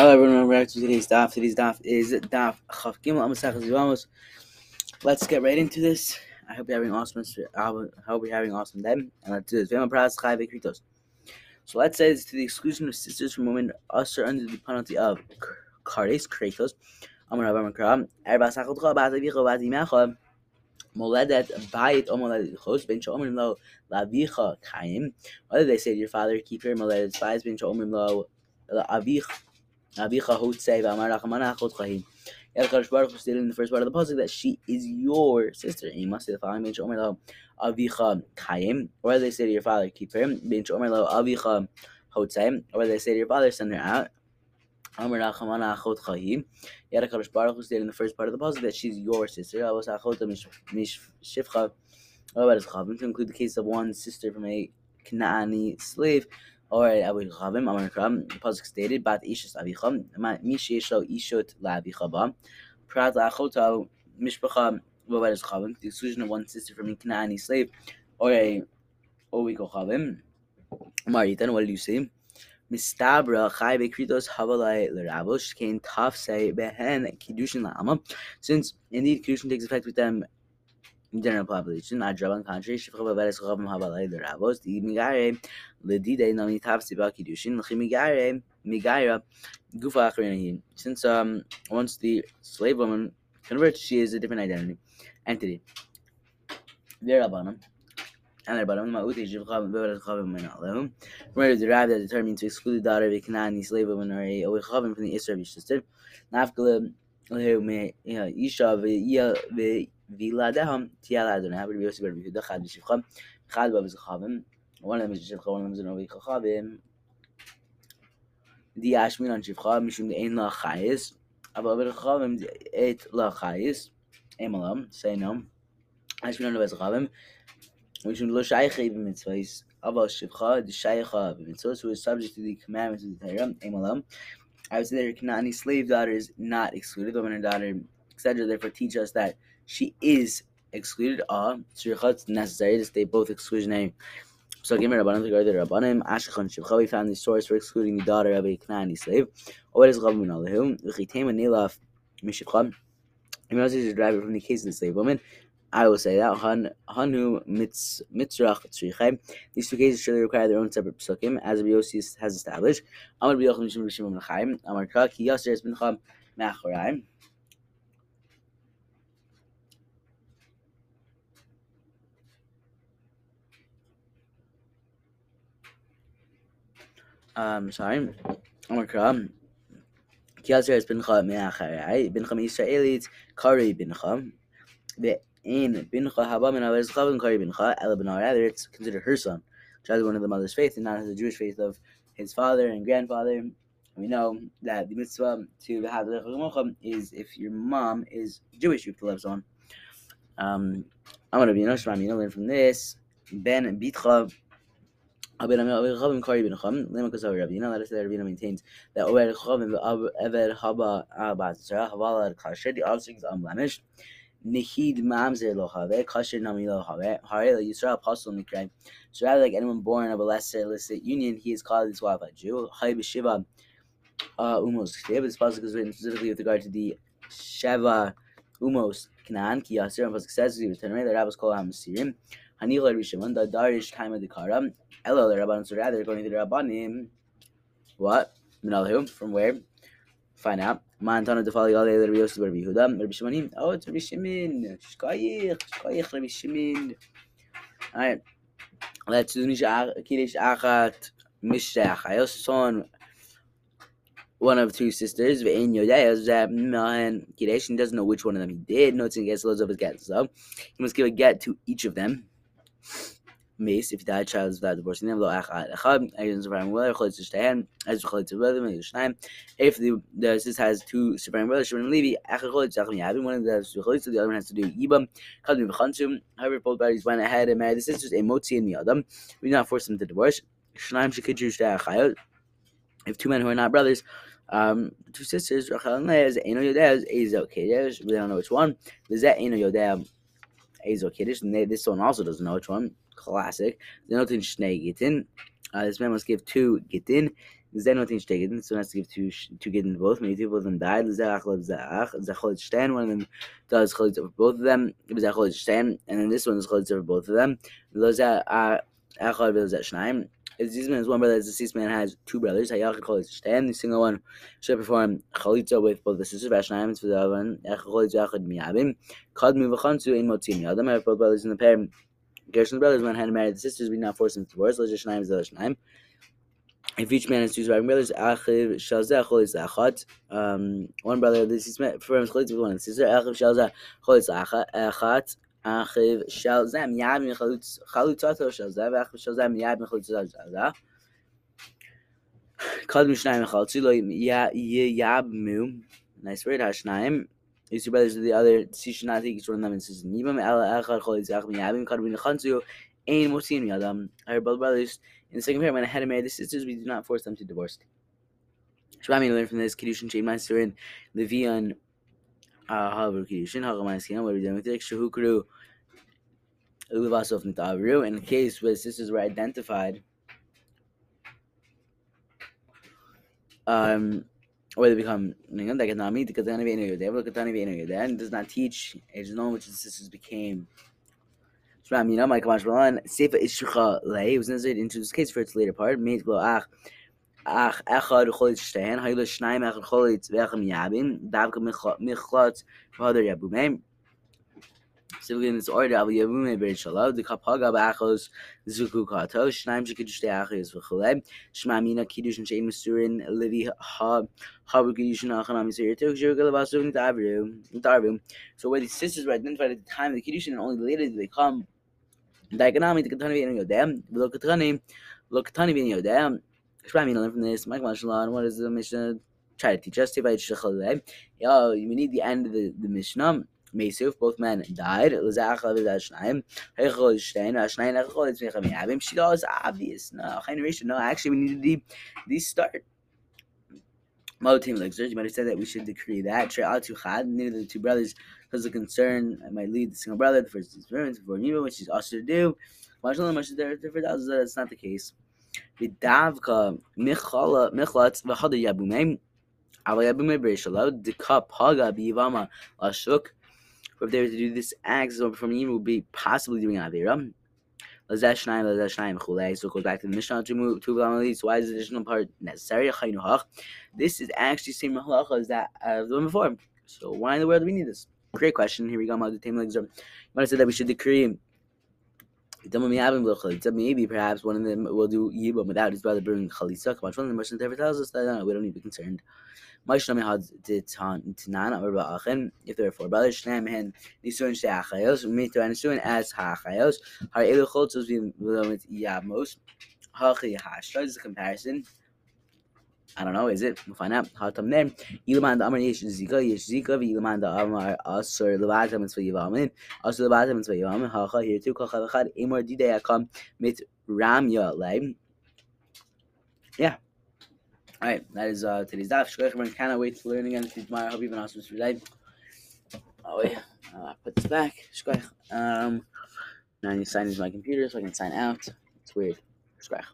Hello everyone, welcome back to today's daf. Today's daf is daf Chaf Gimel Amasachas Yevamos. Let's get right into this. I hope you're having awesome. I hope you're having awesome day. And let's do this. Vema Pras Chai Vikritos. So let's say it's to the exclusion of sisters from women usher under the penalty of Kares Kratos. Amar Rabbi Makram. Erba Sachotcha Bat Avicha Bat Imecha. Moledet Bayit O Moledet Chos Ben Shomrim Lo Lavicha Kaim. Whether they say your father, keep your Moledet spies Ben Shomrim Lo Avich Avicha Hotzei V'amar Rachamana Achot Chahim. Yad Baruch stated in the first part of the pasuk that she is your sister. And you must say the following: Ben Shomer Lo Avicha Kayim, or they say to your father, keep her. Ben Shomer Lo Avicha Hotzei, or they say to your father, send her out. Amar Rachamana Achot Chahim. Yad Hakadosh Baruch stated in the first part of the pasuk that she's your sister. Avos Achot Mish Shifcha. What about his? To include the case of one sister from a Kanaani slave or Abu Chavim, Amar Kram, the Pasuk stated, Bat Ishas Avicham, Mi Sheisho Ishot Laavichaba, Prat Achota, Mishpacha, is Chavim, the exclusion of one sister from a Kanaani slave, or a Oiko Chavim, Maritan, what did you say? Mistabra Chai Bekritos Havalai Lerabosh Kain Taf Say Behen Kiddushin Lama. Since indeed Kiddushin takes effect with them general population. Adraban country, Shifcha Babares Chavim Habalai Lerabos, the Migare, Ledide Nami Tafsi Bakidushin, Migare, Migaira, Gufa Akrinahim. Since um once the slave woman converts, she is a different identity entity. They're Abanam. And their bottom, Ma'uti Shivcha Babares Chavim Menalehum. Remember the rabbi that determined to exclude the daughter of a Kanani slave woman or a Chavim from the Isra of his sister. Nafkala, Isha, וילדיהם תהיה לאדוני, אבל ביוסי בר ביהודה חד בשבחם, אחד בא בזכרם, one of them is שבחה, one of them is נובי חכם, די אשמין על שבחה, משום דאין לה חייס, אבל בזכרם את לה חייס, הם עלם, סינם, אשמין על בזכרם, משום לא שייכי במצוויס, אבל שבחה דשייכה במצווה, so is subject to the commandments of the Torah, הם עלם. I would say that her Kanani slave daughter is not excluded, but when her daughter, etc., therefore teach us that she is excluded. Ah, it's necessary to state both exclusionary. So give me Rabbanim to to Rabbanim. Ashkhan Shivcha, we found the source for excluding the daughter of a Knaani slave. What is Rabban Alehum? V'chitema Nilaf Mishivcha. He must use a driver from the case of the slave woman. I will say that Han Hanu Mitzrach Tzrichem. These two cases surely require their own separate psukim, as Yossi has established. Amar B'yochim Mishim Rishim Menachayim. Amar Kak Yasser Es Bincham Machorayim. um, sorry, oh Omikra, Kiazer is Bincha me'acharei Bincha Israelit, Kari Bincha, in Bincha Haba Min Avezchav and Kari Bincha, Ela Benar, rather it's considered her son, which has one of the mother's faith and not the Jewish faith of his father and grandfather. We know that the mitzvah to have the is if your mom is Jewish, you have to love someone. Um, I'm going to be an Oshram, you know, learn from this. Ben Bitcha let us say Ravina maintains that Ober Chavim Ever Haba Abat Havala Kasher, the offspring is unblemished. Nihid Mamzer Lo Have, Kasher Nami Lo Have, Harela Yisrael Apostle Mikray. So rather like anyone born of a lesser illicit union, he is called a Jew. Hay B'Shiva uh, Umos Kteb. This pasuk is written specifically with regard to the Sheva Umos Canaan. Ki Yasir and pasuk says he was turning the rabbis call him Sirim. Hanila Rishimon, the Darish time of the Kara. Hello, the Rabbanim. So rather, going to the Rabbanim. What? Minalhu. From where? Find out. Ma'antana defali ale Rabbi Yosef Rabbi Yehuda. Rabbi Shimonim. Oh, it's Rabbi Shimon. Shkoyich. Shkoyich Rabbi Shimon. All right. Let's do Kiddush Achat Mishtach. I also one of two sisters. Ve'en Yodea Mahan Kiddush. He doesn't know which one of them he did. No, it's against loads of his gets. So he must give a get to each of them mace if that child is without divorcing them. If the the sister has two surviving brothers, one of them has the other one has to do yibam. However, both parties went ahead and married the sisters. A motzi and the other. We do not force them to divorce. If two men who are not brothers, um, two sisters, Rachel and Leah, Eno Yodeh. We don't know which one. Ezo Kiddush, this one also doesn't know which one. Classic. Zenotin Shnei Gittin. Uh, this man must give two Gittin. What each taken, so has to give two two given both. Maybe two of them died. Zach Zach Zachol Stan. One of them does cholitza for both of them. Zachol Stan, and then this one is cholitza for both of them. Loza Achad Zach Shnaim. This man is one brother, the deceased man has two brothers. Hayachid cholitza Stan. The single one should perform chalitza with both the sisters. Vashnaim for the other one. Echad cholitza Achad Miyabim. Kad Muvachansu in Motzim Yadam. I have both brothers in the pair. Gershon's brothers ahead and married the sisters. We not force them to divorce. Loza is the Shnaim. If each man has two surviving brothers, achiv shalzeh cholis achat. Um, one brother this is performs cholis with one sister. Achiv shalzeh cholis achat. Achiv shalzeh miyad michalutzato shalzeh. Achiv shalzeh miyad michalutzato shalzeh. Kad mishnayim michalutzu lo yabmu. Nice word. Hashnayim. These two brothers are the other. Each one of them and says, Nibam el echad cholis achat miyabim. Kad minachanzu. Ein mosim yadam. I heard both brothers. In the second pair, had to marry the sisters, we do not force them to divorce. Shmami learn from this Kiddushin Shem Meister in Levian Haver Kiddushin doing with it? Shahukru. In the case where sisters were identified, um, or they become Nigandaganami, the Katani Venu Yodev, the Katani Venu Yodev, and does not teach age known which the sisters became. Know, my Kamash Balan, Sefa Ishucha Lay, was necessary to introduce case for its later part. Ach echad cholit shtein, haylo shnaim echad cholit vechem yabim, davka michlot v'hadar yabumim. Specifically in this order, Abu Yabume Berit Shalom, the Kapaga Bachos, Zuku Kato, Shnaim Shekiddush Deachis v'chulei, Shma Mina Kiddush and Shem Masurin, Livi Ha, Habu Kiddush and Achanam Yisir, Tuk Shurgal Basu, Darvu. So where these sisters were identified at the time of the Kiddush and only later did they come, the Shma Mina learn from this, Mike Mashalon, what is the Mishnah? Try to teach us, Tivay Shechalei. Yo, we need the end of the, the Mishnah. Mesuf, both men died. She goes, obvious. No, no, actually, we need to these start. Motim Lexers, you might have said that we should decree that. Neither the two brothers because the concern might lead the single brother, the first experience before Niva, which is also to do. That's not the case. Vidavka Michlat Vahada Yabume. Aval Yabume Bereshalot, the cup Haga Bivama Lashuk if they were to do this act, so from evil would be possibly doing Avera. So it goes back to the Mishnah to move to why is the additional part necessary? This is actually same halacha as that of the one before. So why in the world do we need this? Great question. Here we go. When I said that we should decree Maybe perhaps one of them will do Yibam without his brother bringing Chalitza. One of the Mishnah tells us that we don't need to be concerned. If there are four brothers, Shneim hen nisuin she'achayos, mito and nisuin as ha'achayos, har elu choltzos yamos, hachi hashra, is a comparison. I don't know, is it? We'll find out. Hatam there. Ilaman da amar yesh zika, yesh zika, v'ilaman da amar asur levatam mitzvah yivamin, asur levatam mitzvah yivamin, hacha here too, kachal echad, emor didei akam mit ramya leim. Yeah. All right, that is uh, today's daf. Shkoich cannot wait to learn again tomorrow. I hope you've been awesome today. Oh yeah, uh, put this back. Shkoich. Um, now I need to sign into my computer so I can sign out. It's weird. Shkoich.